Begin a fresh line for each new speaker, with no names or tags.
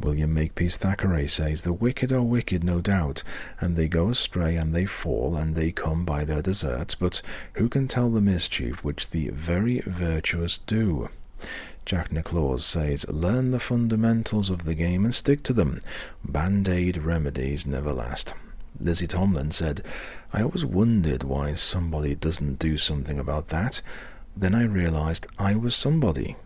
William Makepeace Thackeray says, The wicked are wicked, no doubt, and they go astray, and they fall, and they come by their deserts, but who can tell the mischief which the very virtuous do? Jack Nicklaus says, Learn the fundamentals of the game and stick to them. Band aid remedies never last. Lily Tomlin said, I always wondered why somebody doesn't do something about that. Then I realized I was somebody.